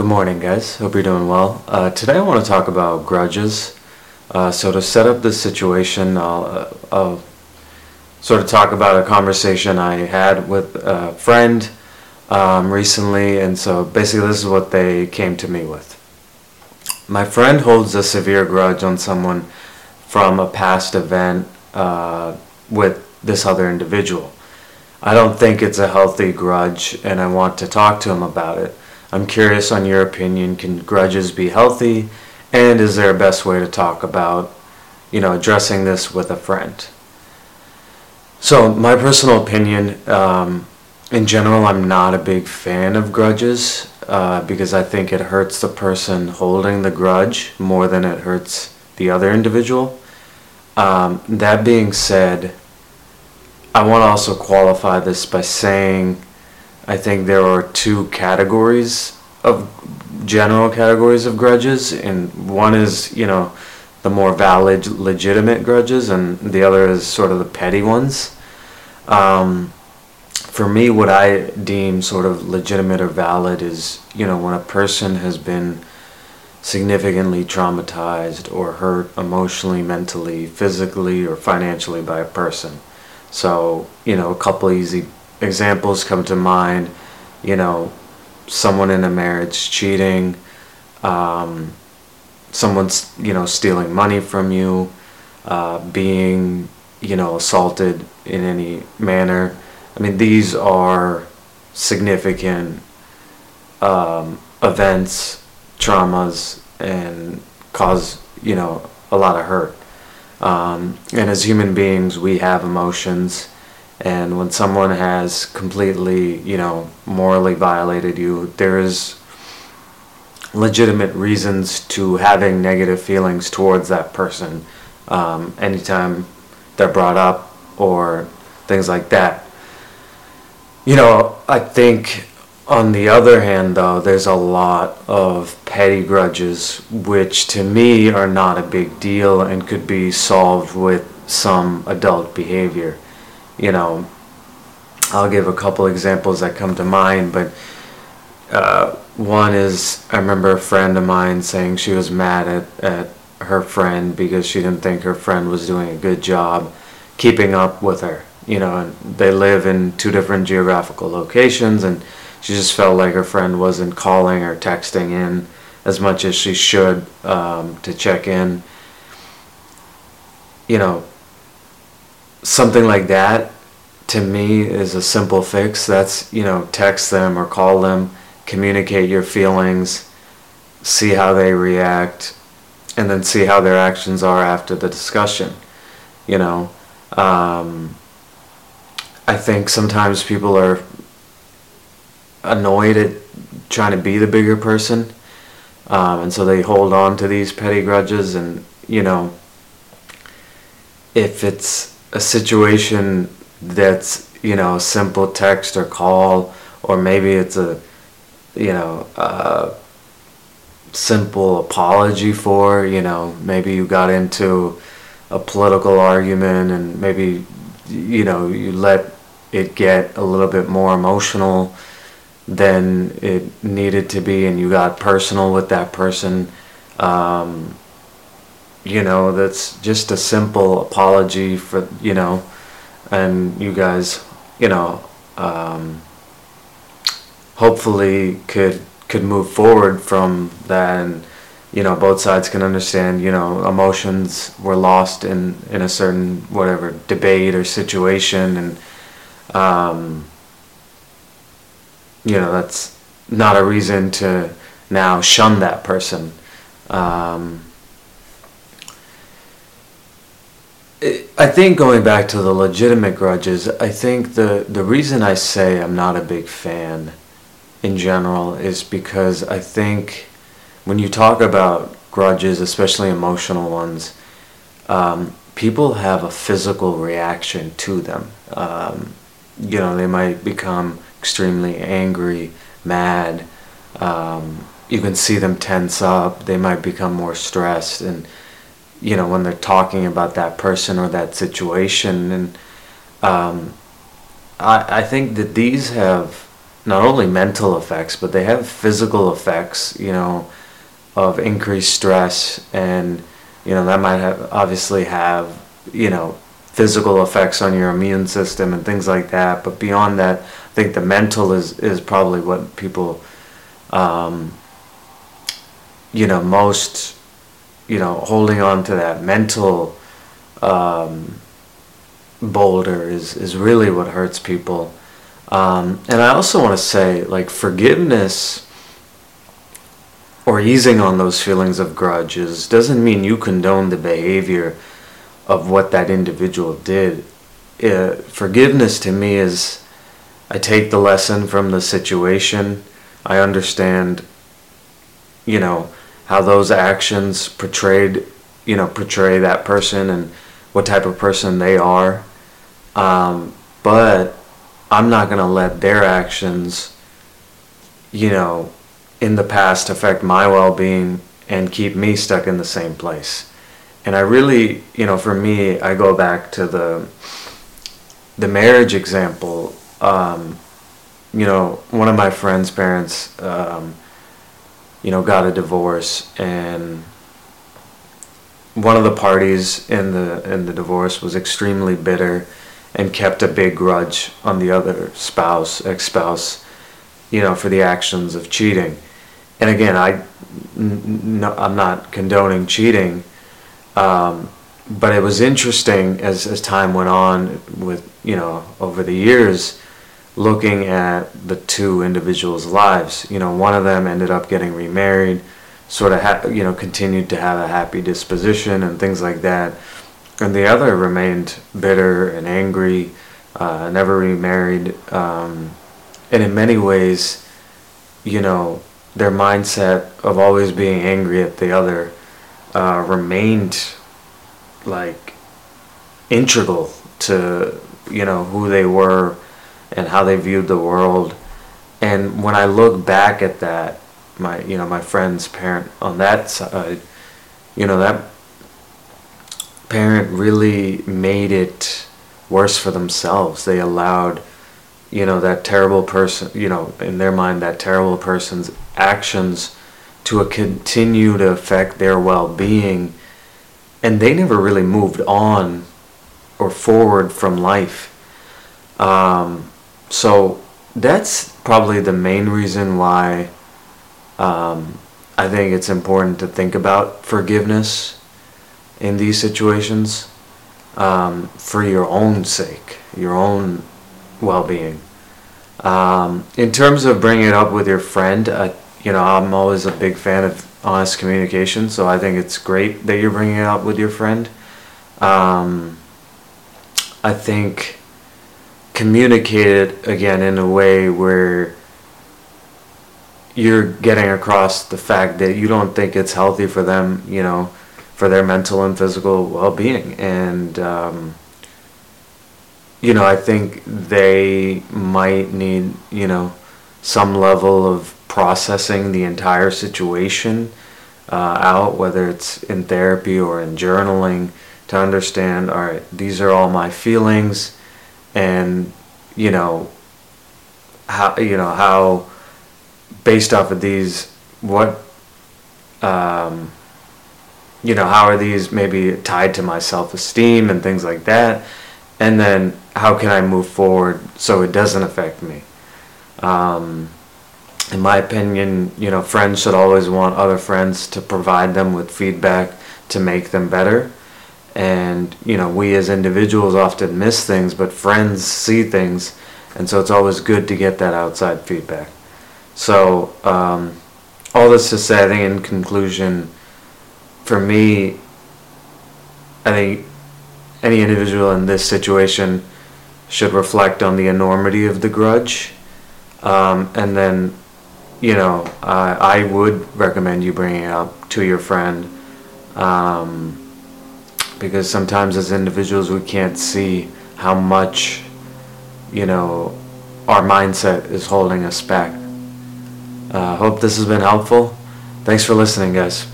Good morning, guys. Hope you're doing well. Uh, today I want to talk about grudges. Uh, so, to set up this situation, I'll, uh, I'll sort of talk about a conversation I had with a friend um, recently. And so, basically, this is what they came to me with. My friend holds a severe grudge on someone from a past event uh, with this other individual. I don't think it's a healthy grudge, and I want to talk to him about it. I'm curious on your opinion. Can grudges be healthy? And is there a best way to talk about, you know, addressing this with a friend? So, my personal opinion, um, in general, I'm not a big fan of grudges uh, because I think it hurts the person holding the grudge more than it hurts the other individual. Um, that being said, I want to also qualify this by saying I think there are two categories of general categories of grudges, and one is, you know, the more valid, legitimate grudges, and the other is sort of the petty ones. Um, for me, what I deem sort of legitimate or valid is, you know, when a person has been significantly traumatized or hurt emotionally, mentally, physically, or financially by a person. So, you know, a couple easy examples come to mind. You know, someone in a marriage cheating, um, someone's, you know, stealing money from you, uh, being, you know, assaulted in any manner. I mean, these are significant um, events, traumas, and cause, you know, a lot of hurt. Um, and as human beings, we have emotions. And when someone has completely, you know, morally violated you, there is legitimate reasons to having negative feelings towards that person um, anytime they're brought up or things like that. You know, I think on the other hand, though, there's a lot of petty grudges, which to me are not a big deal and could be solved with some adult behavior. You know, I'll give a couple examples that come to mind, but uh, one is I remember a friend of mine saying she was mad at, at her friend because she didn't think her friend was doing a good job keeping up with her. You know, and they live in two different geographical locations and she just felt like her friend wasn't calling or texting in as much as she should um, to check in. You know, something like that to me is a simple fix. That's, you know, text them or call them, communicate your feelings, see how they react, and then see how their actions are after the discussion. You know, um, I think sometimes people are annoyed at trying to be the bigger person. Um, and so they hold on to these petty grudges. And, you know, if it's a situation that's, you know, simple text or call, or maybe it's a, you know, simple apology for, you know, maybe you got into a political argument and maybe, you know, you let it get a little bit more emotional than it needed to be and you got personal with that person um, you know that's just a simple apology for you know and you guys you know um, hopefully could could move forward from that and you know both sides can understand you know emotions were lost in in a certain whatever debate or situation and um, you know that's not a reason to now shun that person. Um, it, I think going back to the legitimate grudges, I think the the reason I say I'm not a big fan in general is because I think when you talk about grudges, especially emotional ones, um, people have a physical reaction to them. Um, you know, they might become extremely angry, mad. Um, you can see them tense up. They might become more stressed, and you know when they're talking about that person or that situation. And um, I I think that these have not only mental effects, but they have physical effects, you know, of increased stress and, you know, that might have obviously have, you know, physical effects on your immune system and things like that. But beyond that, I think the mental is, is probably what people, um, you know, most, you know, holding on to that mental um, boulder is, is really what hurts people. Um, and I also want to say, like, forgiveness or easing on those feelings of grudges doesn't mean you condone the behavior of what that individual did. Uh, forgiveness to me is I take the lesson from the situation. I understand, you know, how those actions portrayed, you know, portray that person and what type of person they are. Um, but I'm not going to let their actions, you know, in the past affect my well being and keep me stuck in the same place and I really, you know, for me, I go back to the the marriage example. Um, you know, one of my friend's parents, um, you know, got a divorce, and one of the parties in the in the divorce was extremely bitter and kept a big grudge on the other spouse, ex-spouse, you know, for the actions of cheating. And again, I, n- n- I'm not condoning cheating um, but it was interesting as, as time went on with, you know, over the years, looking at the two individuals' lives. You know, one of them ended up getting remarried, sort of, ha- you know, continued to have a happy disposition and things like that. And the other remained bitter and angry, uh, never remarried. Um, and in many ways, you know, their mindset of always being angry at the other uh, remained like integral to you know who they were and how they viewed the world. And when i look back at that my you know my friend's parent on that side you know that parent really made it worse for themselves. They allowed you know that terrible person you know in their mind that terrible person's actions to continue to affect their well-being. And they never really moved on or forward from life. Um, so that's probably the main reason why um, I think it's important to think about forgiveness in these situations um, for your own sake, your own well-being. Um, in terms of bringing it up with your friend, uh, you know, I'm always a big fan of honest communication, so I think it's great that you're bringing it up with your friend. Um, I think communicate it again in a way where you're getting across the fact that you don't think it's healthy for them, you know, for their mental and physical well-being, and um, you know, I think they might need, you know, some level of processing the entire situation uh, out, whether it's in therapy or in journaling, to understand, all right, these are all my feelings, and you know, how you know how, based off of these, what, um, you know, how are these maybe tied to my self-esteem and things like that, and then how can I move forward so it doesn't affect me. Um, in my opinion, you know, friends should always want other friends to provide them with feedback to make them better. And, you know, we as individuals often miss things, but friends see things. And so it's always good to get that outside feedback. So, um, all this to say, I think in conclusion, for me, I think any individual in this situation should reflect on the enormity of the grudge um, and then you know, uh, I would recommend you bringing it up to your friend um, because sometimes as individuals we can't see how much, you know, our mindset is holding us back. I uh, hope this has been helpful. Thanks for listening, guys.